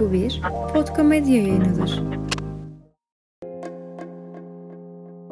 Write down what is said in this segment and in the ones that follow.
Bu bir Podkomedya yayınıdır.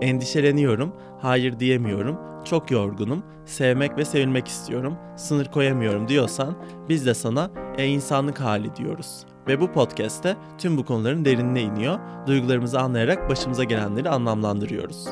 Endişeleniyorum, hayır diyemiyorum, çok yorgunum, sevmek ve sevilmek istiyorum, sınır koyamıyorum diyorsan biz de sana e insanlık hali diyoruz. Ve bu podcast'te tüm bu konuların derinine iniyor, duygularımızı anlayarak başımıza gelenleri anlamlandırıyoruz.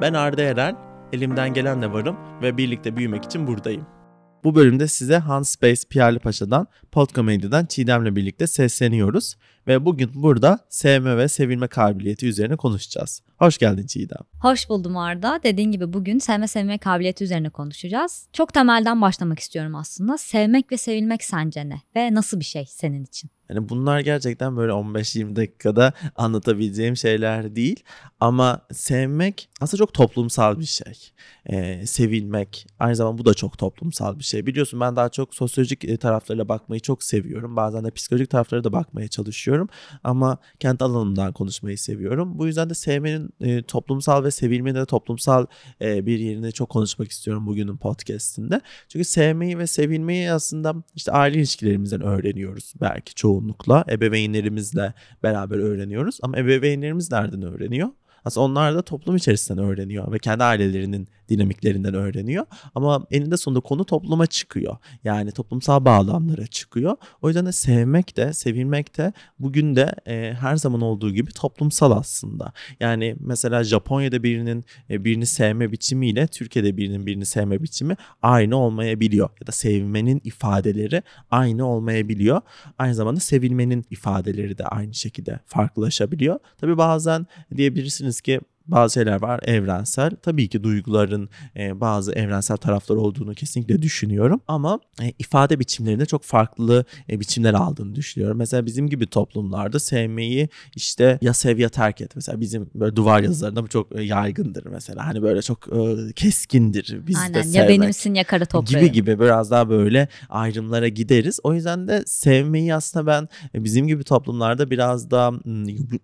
Ben Arda Erel, elimden gelenle varım ve birlikte büyümek için buradayım. Bu bölümde size Hans Space Piyerli Paşa'dan Podcomedy'den Çiğdem'le birlikte sesleniyoruz ve bugün burada sevme ve sevilme kabiliyeti üzerine konuşacağız. Hoş geldin Çiğdem. Hoş buldum Arda. Dediğin gibi bugün sevme sevme kabiliyeti üzerine konuşacağız. Çok temelden başlamak istiyorum aslında. Sevmek ve sevilmek sence ne? Ve nasıl bir şey senin için? Yani bunlar gerçekten böyle 15-20 dakikada anlatabileceğim şeyler değil. Ama sevmek aslında çok toplumsal bir şey. Ee, sevilmek aynı zamanda bu da çok toplumsal bir şey. Biliyorsun ben daha çok sosyolojik e, taraflarıyla bakmayı çok seviyorum. Bazen de psikolojik taraflara da bakmaya çalışıyorum. Ama kendi alanımdan konuşmayı seviyorum. Bu yüzden de sevmenin e, toplumsal ve sevilmenin de toplumsal e, bir yerini çok konuşmak istiyorum bugünün podcastinde. Çünkü sevmeyi ve sevilmeyi aslında işte aile ilişkilerimizden öğreniyoruz belki çoğunlukla. Ebeveynlerimizle beraber öğreniyoruz. Ama ebeveynlerimiz nereden öğreniyor? Aslında onlar da toplum içerisinden öğreniyor ve kendi ailelerinin dinamiklerinden öğreniyor. Ama eninde sonunda konu topluma çıkıyor. Yani toplumsal bağlamlara çıkıyor. O yüzden de sevmek de, sevilmek de bugün de e, her zaman olduğu gibi toplumsal aslında. Yani mesela Japonya'da birinin e, birini sevme biçimiyle Türkiye'de birinin birini sevme biçimi aynı olmayabiliyor. Ya da sevmenin ifadeleri aynı olmayabiliyor. Aynı zamanda sevilmenin ifadeleri de aynı şekilde farklılaşabiliyor. Tabii bazen diyebilirsiniz ki bazı şeyler var evrensel. Tabii ki duyguların e, bazı evrensel tarafları olduğunu kesinlikle düşünüyorum. Ama e, ifade biçimlerinde çok farklı e, biçimler aldığını düşünüyorum. Mesela bizim gibi toplumlarda sevmeyi işte ya sev ya terk et. Mesela bizim böyle duvar yazılarında bu çok e, yaygındır mesela. Hani böyle çok e, keskindir bizde Aynen sevmek. ya benimsin ya kara toprağı. Gibi gibi biraz daha böyle ayrımlara gideriz. O yüzden de sevmeyi aslında ben e, bizim gibi toplumlarda biraz daha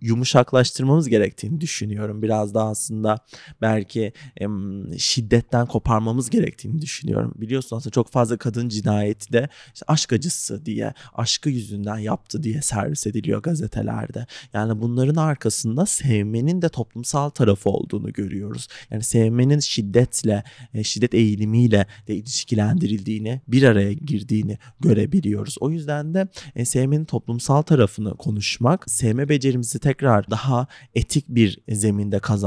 yumuşaklaştırmamız gerektiğini düşünüyorum. Biraz daha aslında belki şiddetten koparmamız gerektiğini düşünüyorum. Biliyorsun aslında çok fazla kadın cinayeti de işte aşk acısı diye, aşkı yüzünden yaptı diye servis ediliyor gazetelerde. Yani bunların arkasında sevmenin de toplumsal tarafı olduğunu görüyoruz. Yani sevmenin şiddetle, e, şiddet eğilimiyle de ilişkilendirildiğini, bir araya girdiğini görebiliyoruz. O yüzden de e, sevmenin toplumsal tarafını konuşmak, sevme becerimizi tekrar daha etik bir zeminde kazanmak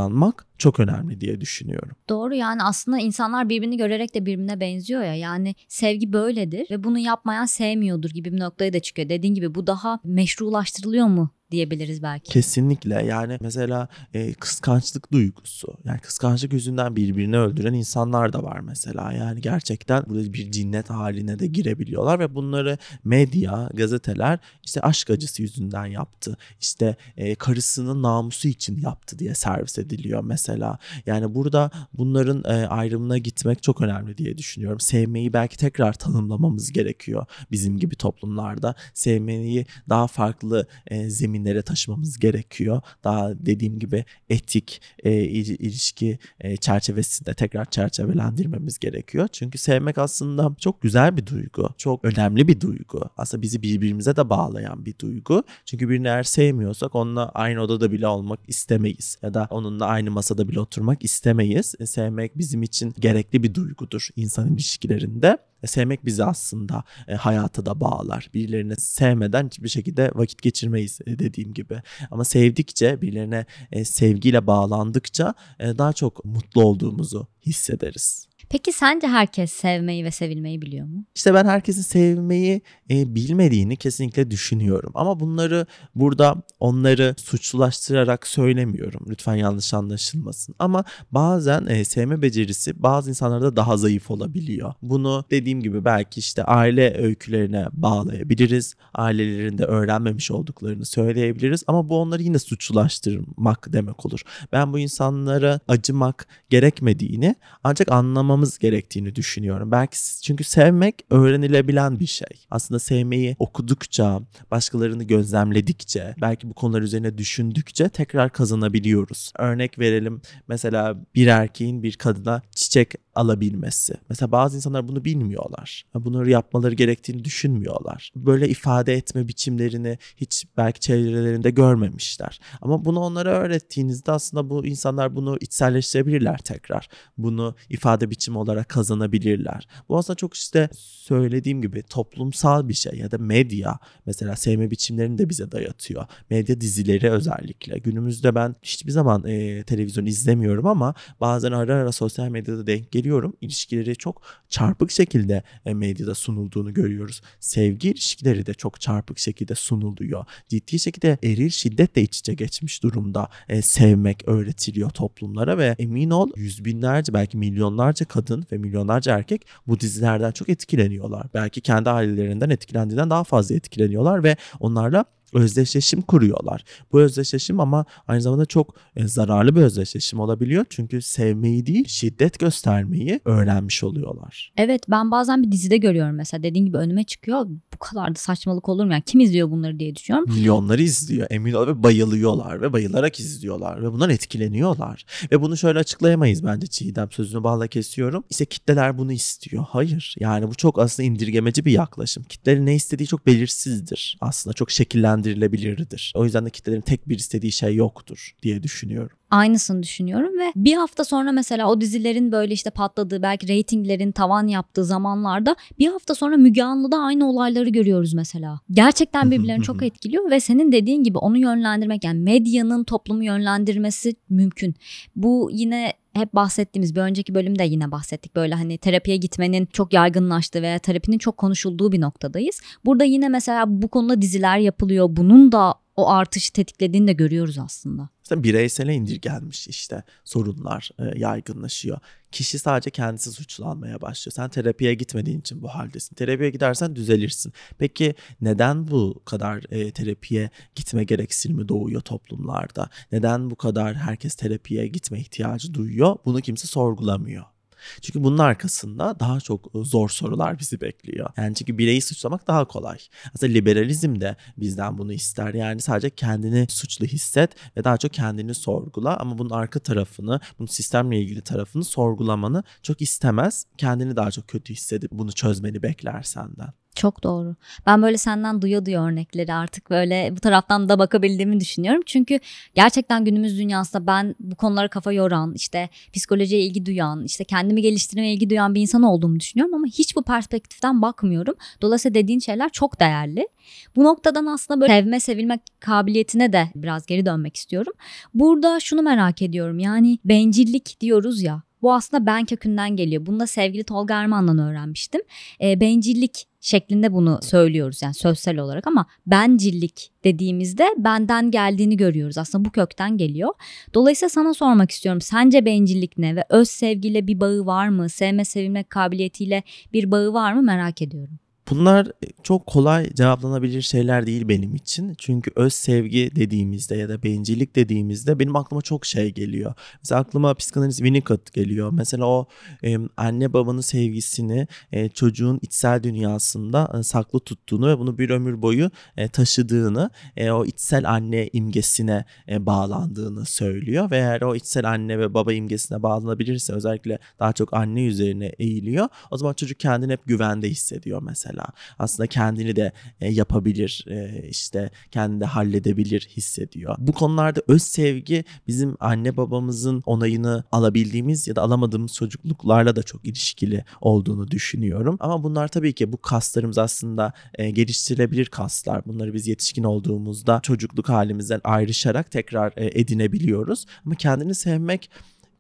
çok önemli diye düşünüyorum. Doğru yani aslında insanlar birbirini görerek de birbirine benziyor ya yani sevgi böyledir ve bunu yapmayan sevmiyordur gibi bir noktaya da çıkıyor. Dediğin gibi bu daha meşrulaştırılıyor mu diyebiliriz belki. Kesinlikle. Yani mesela e, kıskançlık duygusu yani kıskançlık yüzünden birbirini öldüren insanlar da var mesela. Yani gerçekten burada bir cinnet haline de girebiliyorlar ve bunları medya gazeteler işte aşk acısı yüzünden yaptı işte e, karısının namusu için yaptı diye servis ediliyor mesela. Yani burada bunların e, ayrımına gitmek çok önemli diye düşünüyorum. Sevmeyi belki tekrar tanımlamamız gerekiyor bizim gibi toplumlarda. Sevmeyi daha farklı e, zemin zeminlere taşımamız gerekiyor. Daha dediğim gibi etik e, ilişki e, çerçevesinde tekrar çerçevelendirmemiz gerekiyor. Çünkü sevmek aslında çok güzel bir duygu. Çok önemli bir duygu. Aslında bizi birbirimize de bağlayan bir duygu. Çünkü birini eğer sevmiyorsak onunla aynı odada bile olmak istemeyiz. Ya da onunla aynı masada bile oturmak istemeyiz. E, sevmek bizim için gerekli bir duygudur insan ilişkilerinde. Sevmek bizi aslında e, hayata da bağlar. Birilerini sevmeden hiçbir şekilde vakit geçirmeyiz e, dediğim gibi. Ama sevdikçe, birilerine e, sevgiyle bağlandıkça e, daha çok mutlu olduğumuzu hissederiz. Peki sence herkes sevmeyi ve sevilmeyi biliyor mu? İşte ben herkesin sevmeyi e, bilmediğini kesinlikle düşünüyorum. Ama bunları burada onları suçlulaştırarak söylemiyorum. Lütfen yanlış anlaşılmasın. Ama bazen e, sevme becerisi bazı insanlarda daha zayıf olabiliyor. Bunu dediğim gibi belki işte aile öykülerine bağlayabiliriz. Ailelerinde öğrenmemiş olduklarını söyleyebiliriz. Ama bu onları yine suçlulaştırmak demek olur. Ben bu insanlara acımak gerekmediğini ancak anlamam yapmamız gerektiğini düşünüyorum. Belki çünkü sevmek öğrenilebilen bir şey. Aslında sevmeyi okudukça, başkalarını gözlemledikçe, belki bu konular üzerine düşündükçe tekrar kazanabiliyoruz. Örnek verelim mesela bir erkeğin bir kadına çiçek alabilmesi. Mesela bazı insanlar bunu bilmiyorlar. Bunları yapmaları gerektiğini düşünmüyorlar. Böyle ifade etme biçimlerini hiç belki çevrelerinde görmemişler. Ama bunu onlara öğrettiğinizde aslında bu insanlar bunu içselleştirebilirler tekrar. Bunu ifade biçimi olarak kazanabilirler. Bu aslında çok işte söylediğim gibi toplumsal bir şey ya da medya mesela sevme biçimlerini de bize dayatıyor. Medya dizileri özellikle. Günümüzde ben hiçbir zaman e, televizyon izlemiyorum ama bazen ara ara sosyal medyada denk geliyorum. İlişkileri çok çarpık şekilde e, medyada sunulduğunu görüyoruz. Sevgi ilişkileri de çok çarpık şekilde sunuluyor. Ciddi şekilde eril şiddetle iç içe geçmiş durumda e, sevmek öğretiliyor toplumlara ve emin ol yüz binlerce belki milyonlarca kadın ve milyonlarca erkek bu dizilerden çok etkileniyorlar. Belki kendi ailelerinden etkilendiğinden daha fazla etkileniyorlar ve onlarla özdeşleşim kuruyorlar. Bu özdeşleşim ama aynı zamanda çok e, zararlı bir özdeşleşim olabiliyor. Çünkü sevmeyi değil şiddet göstermeyi öğrenmiş oluyorlar. Evet ben bazen bir dizide görüyorum mesela dediğin gibi önüme çıkıyor. Bu kadar da saçmalık olur mu? Yani kim izliyor bunları diye düşünüyorum. Milyonları izliyor emin ol ve bayılıyorlar ve bayılarak izliyorlar ve bundan etkileniyorlar. Ve bunu şöyle açıklayamayız bence Çiğdem sözünü bağla kesiyorum. İşte kitleler bunu istiyor. Hayır yani bu çok aslında indirgemeci bir yaklaşım. Kitlerin ne istediği çok belirsizdir. Aslında çok şekillen yönlendirilebilirdir. O yüzden de kitlelerin tek bir istediği şey yoktur diye düşünüyorum. Aynısını düşünüyorum ve bir hafta sonra mesela o dizilerin böyle işte patladığı belki reytinglerin tavan yaptığı zamanlarda bir hafta sonra Müge Anlı'da aynı olayları görüyoruz mesela. Gerçekten birbirlerini çok etkiliyor ve senin dediğin gibi onu yönlendirmek yani medyanın toplumu yönlendirmesi mümkün. Bu yine hep bahsettiğimiz bir önceki bölümde yine bahsettik. Böyle hani terapiye gitmenin çok yaygınlaştığı veya terapinin çok konuşulduğu bir noktadayız. Burada yine mesela bu konuda diziler yapılıyor. Bunun da o artışı tetiklediğini de görüyoruz aslında. İşte bireysele indirgenmiş işte sorunlar e, yaygınlaşıyor. Kişi sadece kendisi suçlanmaya başlıyor. Sen terapiye gitmediğin için bu haldesin. Terapiye gidersen düzelirsin. Peki neden bu kadar e, terapiye gitme gereksinimi doğuyor toplumlarda? Neden bu kadar herkes terapiye gitme ihtiyacı duyuyor? Bunu kimse sorgulamıyor. Çünkü bunun arkasında daha çok zor sorular bizi bekliyor. Yani çünkü bireyi suçlamak daha kolay. Aslında liberalizm de bizden bunu ister. Yani sadece kendini suçlu hisset ve daha çok kendini sorgula ama bunun arka tarafını, bunun sistemle ilgili tarafını sorgulamanı çok istemez. Kendini daha çok kötü hissedip bunu çözmeni bekler senden. Çok doğru. Ben böyle senden duya duya örnekleri artık böyle bu taraftan da bakabildiğimi düşünüyorum. Çünkü gerçekten günümüz dünyasında ben bu konulara kafa yoran, işte psikolojiye ilgi duyan, işte kendimi geliştirmeye ilgi duyan bir insan olduğumu düşünüyorum ama hiç bu perspektiften bakmıyorum. Dolayısıyla dediğin şeyler çok değerli. Bu noktadan aslında böyle sevme, sevilme kabiliyetine de biraz geri dönmek istiyorum. Burada şunu merak ediyorum. Yani bencillik diyoruz ya. Bu aslında ben kökünden geliyor. Bunu da sevgili Tolga Erman'dan öğrenmiştim. E, bencillik şeklinde bunu söylüyoruz yani sözsel olarak ama bencillik dediğimizde benden geldiğini görüyoruz. Aslında bu kökten geliyor. Dolayısıyla sana sormak istiyorum. Sence bencillik ne ve öz sevgiyle bir bağı var mı? Sevme sevilme kabiliyetiyle bir bağı var mı merak ediyorum. Bunlar çok kolay cevaplanabilir şeyler değil benim için. Çünkü öz sevgi dediğimizde ya da bencillik dediğimizde benim aklıma çok şey geliyor. Mesela aklıma psikanaliz Winnicott geliyor. Mesela o e, anne babanın sevgisini e, çocuğun içsel dünyasında e, saklı tuttuğunu ve bunu bir ömür boyu e, taşıdığını, e, o içsel anne imgesine e, bağlandığını söylüyor. Ve eğer o içsel anne ve baba imgesine bağlanabilirse özellikle daha çok anne üzerine eğiliyor. O zaman çocuk kendini hep güvende hissediyor mesela mesela. Aslında kendini de e, yapabilir, e, işte kendini de halledebilir hissediyor. Bu konularda öz sevgi bizim anne babamızın onayını alabildiğimiz ya da alamadığımız çocukluklarla da çok ilişkili olduğunu düşünüyorum. Ama bunlar tabii ki bu kaslarımız aslında e, geliştirilebilir kaslar. Bunları biz yetişkin olduğumuzda çocukluk halimizden ayrışarak tekrar edinebiliyoruz. Ama kendini sevmek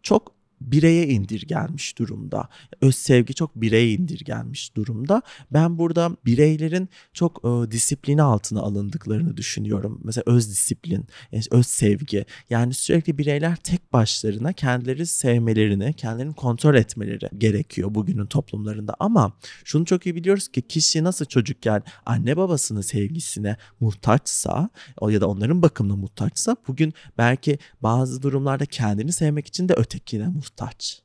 çok bireye indirgenmiş durumda. Öz sevgi çok bireye indirgenmiş durumda. Ben burada bireylerin çok e, disiplini altına alındıklarını düşünüyorum. Mesela öz disiplin, e, öz sevgi. Yani sürekli bireyler tek başlarına kendileri sevmelerini, kendilerini kontrol etmeleri gerekiyor bugünün toplumlarında. Ama şunu çok iyi biliyoruz ki kişi nasıl çocukken anne babasının sevgisine muhtaçsa ya da onların bakımına muhtaçsa bugün belki bazı durumlarda kendini sevmek için de ötekine muhtaç muhtaç.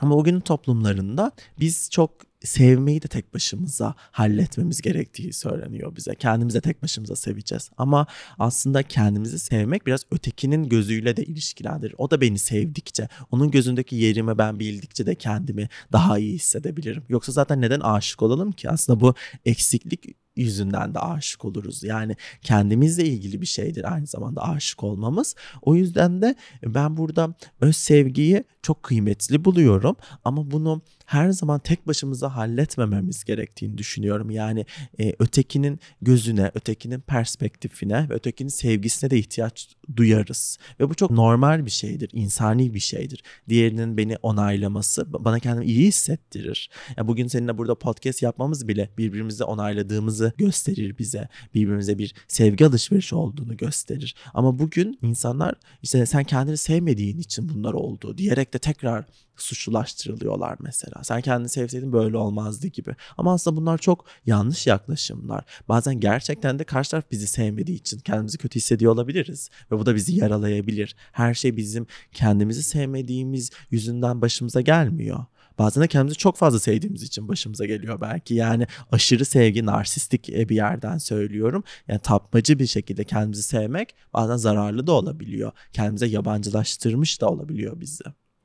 Ama o günün toplumlarında biz çok sevmeyi de tek başımıza halletmemiz gerektiği söyleniyor bize. Kendimize tek başımıza seveceğiz. Ama aslında kendimizi sevmek biraz ötekinin gözüyle de ilişkilendirir. O da beni sevdikçe, onun gözündeki yerimi ben bildikçe de kendimi daha iyi hissedebilirim. Yoksa zaten neden aşık olalım ki? Aslında bu eksiklik yüzünden de aşık oluruz. Yani kendimizle ilgili bir şeydir aynı zamanda aşık olmamız. O yüzden de ben burada öz sevgiyi çok kıymetli buluyorum ama bunu her zaman tek başımıza halletmememiz gerektiğini düşünüyorum. Yani e, ötekinin gözüne, ötekinin perspektifine ve ötekinin sevgisine de ihtiyaç duyarız. Ve bu çok normal bir şeydir, insani bir şeydir. Diğerinin beni onaylaması bana kendimi iyi hissettirir. Yani bugün seninle burada podcast yapmamız bile birbirimizi onayladığımızı gösterir bize. Birbirimize bir sevgi alışverişi olduğunu gösterir. Ama bugün insanlar işte sen kendini sevmediğin için bunlar oldu diyerek de tekrar suçlulaştırılıyorlar mesela. Sen kendini sevseydin böyle olmazdı gibi. Ama aslında bunlar çok yanlış yaklaşımlar. Bazen gerçekten de karşı taraf bizi sevmediği için kendimizi kötü hissediyor olabiliriz. Ve bu da bizi yaralayabilir. Her şey bizim kendimizi sevmediğimiz yüzünden başımıza gelmiyor. Bazen de kendimizi çok fazla sevdiğimiz için başımıza geliyor belki. Yani aşırı sevgi, narsistik bir yerden söylüyorum. Yani tapmacı bir şekilde kendimizi sevmek bazen zararlı da olabiliyor. Kendimize yabancılaştırmış da olabiliyor bizi.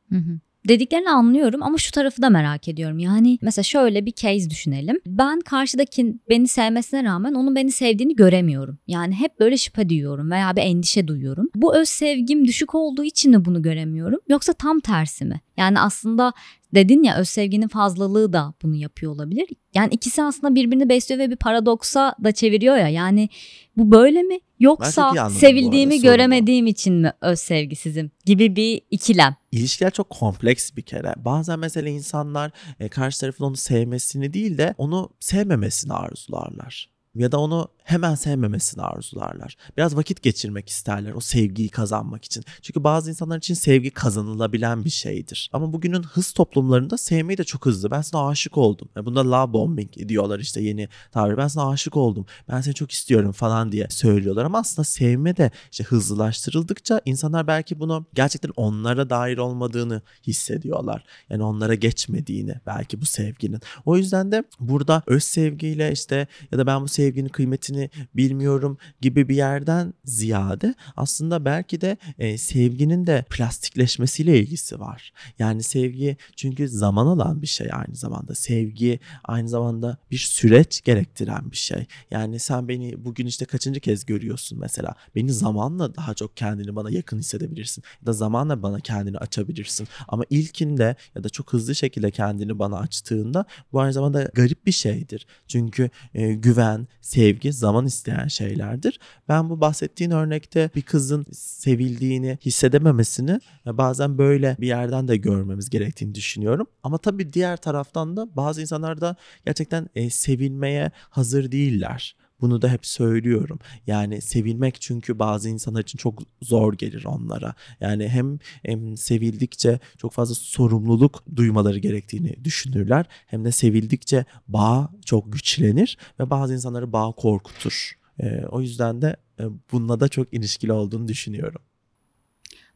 Hı hı. Dediklerini anlıyorum ama şu tarafı da merak ediyorum. Yani mesela şöyle bir case düşünelim. Ben karşıdaki beni sevmesine rağmen onun beni sevdiğini göremiyorum. Yani hep böyle şüphe duyuyorum veya bir endişe duyuyorum. Bu öz sevgim düşük olduğu için de bunu göremiyorum. Yoksa tam tersi mi? Yani aslında dedin ya öz sevginin fazlalığı da bunu yapıyor olabilir. Yani ikisi aslında birbirini besliyor ve bir paradoksa da çeviriyor ya. Yani bu böyle mi? Yoksa sevildiğimi göremediğim için mi öz sevgisizim gibi bir ikilem. İlişkiler çok kompleks bir kere. Bazen mesela insanlar e, karşı tarafın onu sevmesini değil de onu sevmemesini arzularlar ya da onu hemen sevmemesini arzularlar. Biraz vakit geçirmek isterler o sevgiyi kazanmak için. Çünkü bazı insanlar için sevgi kazanılabilen bir şeydir. Ama bugünün hız toplumlarında sevmeyi de çok hızlı. Ben sana aşık oldum. Yani bunda love bombing diyorlar işte yeni tabir. Ben sana aşık oldum. Ben seni çok istiyorum falan diye söylüyorlar. Ama aslında sevme de işte hızlılaştırıldıkça insanlar belki bunu gerçekten onlara dair olmadığını hissediyorlar. Yani onlara geçmediğini belki bu sevginin. O yüzden de burada öz sevgiyle işte ya da ben bu sevginin kıymetini bilmiyorum gibi bir yerden ziyade aslında belki de e, sevginin de plastikleşmesiyle ilgisi var. Yani sevgi çünkü zaman alan bir şey aynı zamanda. Sevgi aynı zamanda bir süreç gerektiren bir şey. Yani sen beni bugün işte kaçıncı kez görüyorsun mesela. Beni zamanla daha çok kendini bana yakın hissedebilirsin. Ya da zamanla bana kendini açabilirsin. Ama ilkinde ya da çok hızlı şekilde kendini bana açtığında bu aynı zamanda garip bir şeydir. Çünkü e, güven, sevgi zaman isteyen şeylerdir. Ben bu bahsettiğin örnekte bir kızın sevildiğini hissedememesini bazen böyle bir yerden de görmemiz gerektiğini düşünüyorum. Ama tabii diğer taraftan da bazı insanlar da gerçekten e, sevilmeye hazır değiller. Bunu da hep söylüyorum. Yani sevilmek çünkü bazı insanlar için çok zor gelir onlara. Yani hem, hem sevildikçe çok fazla sorumluluk duymaları gerektiğini düşünürler. Hem de sevildikçe bağ çok güçlenir ve bazı insanları bağ korkutur. Ee, o yüzden de e, bununla da çok ilişkili olduğunu düşünüyorum.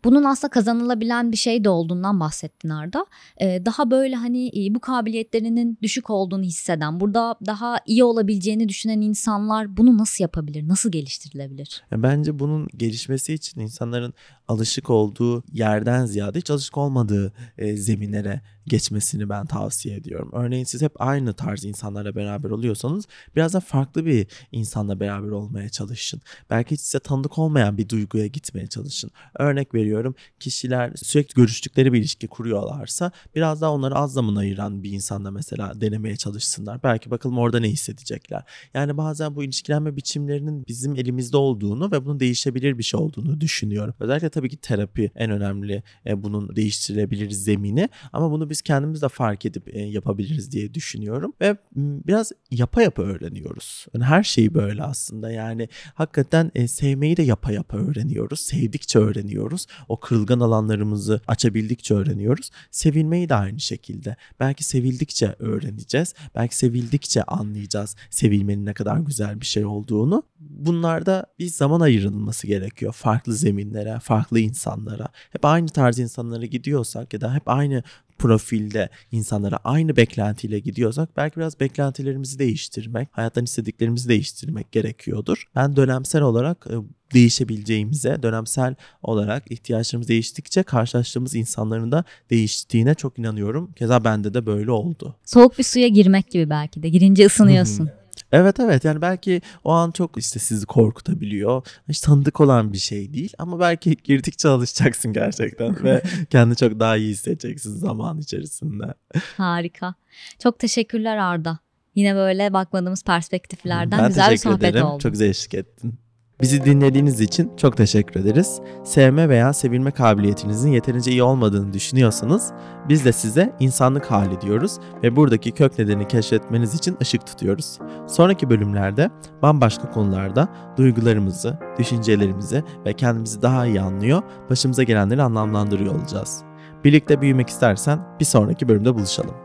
Bunun aslında kazanılabilen bir şey de olduğundan bahsettin Arda. Ee, daha böyle hani e, bu kabiliyetlerinin düşük olduğunu hisseden, burada daha iyi olabileceğini düşünen insanlar bunu nasıl yapabilir, nasıl geliştirilebilir? Bence bunun gelişmesi için insanların alışık olduğu yerden ziyade hiç alışık olmadığı e, zeminlere geçmesini ben tavsiye ediyorum. Örneğin siz hep aynı tarz insanlarla beraber oluyorsanız biraz da farklı bir insanla beraber olmaya çalışın. Belki hiç size tanıdık olmayan bir duyguya gitmeye çalışın. Örnek veriyorum kişiler sürekli görüştükleri bir ilişki kuruyorlarsa biraz daha onları az zaman ayıran bir insanla mesela denemeye çalışsınlar. Belki bakalım orada ne hissedecekler. Yani bazen bu ilişkilenme biçimlerinin bizim elimizde olduğunu ve bunun değişebilir bir şey olduğunu düşünüyorum. Özellikle tabii ki terapi en önemli e, bunun değiştirilebilir zemini ama bunu biz kendimiz de fark edip e, yapabiliriz diye düşünüyorum ve biraz yapa yapa öğreniyoruz. Yani her şeyi böyle aslında yani hakikaten e, sevmeyi de yapa yapa öğreniyoruz. Sevdikçe öğreniyoruz. O kırılgan alanlarımızı açabildikçe öğreniyoruz. Sevilmeyi de aynı şekilde. Belki sevildikçe öğreneceğiz. Belki sevildikçe anlayacağız sevilmenin ne kadar güzel bir şey olduğunu. Bunlarda bir zaman ayrılması gerekiyor. Farklı zeminlere, farklı insanlara. Hep aynı tarz insanlara gidiyorsak ya da hep aynı profilde insanlara aynı beklentiyle gidiyorsak belki biraz beklentilerimizi değiştirmek, hayattan istediklerimizi değiştirmek gerekiyordur. Ben dönemsel olarak e, değişebileceğimize, dönemsel olarak ihtiyaçlarımız değiştikçe karşılaştığımız insanların da değiştiğine çok inanıyorum. Keza bende de böyle oldu. Soğuk bir suya girmek gibi belki de. Girince ısınıyorsun. Evet evet yani belki o an çok işte sizi korkutabiliyor. Hiç tanıdık olan bir şey değil ama belki girdikçe alışacaksın gerçekten ve kendini çok daha iyi hissedeceksin zaman içerisinde. Harika. Çok teşekkürler Arda. Yine böyle bakmadığımız perspektiflerden ben güzel bir sohbet ederim. oldu. Çok güzel eşlik ettin. Bizi dinlediğiniz için çok teşekkür ederiz. Sevme veya sevilme kabiliyetinizin yeterince iyi olmadığını düşünüyorsanız biz de size insanlık hali diyoruz ve buradaki kök nedeni keşfetmeniz için ışık tutuyoruz. Sonraki bölümlerde bambaşka konularda duygularımızı, düşüncelerimizi ve kendimizi daha iyi anlıyor, başımıza gelenleri anlamlandırıyor olacağız. Birlikte büyümek istersen bir sonraki bölümde buluşalım.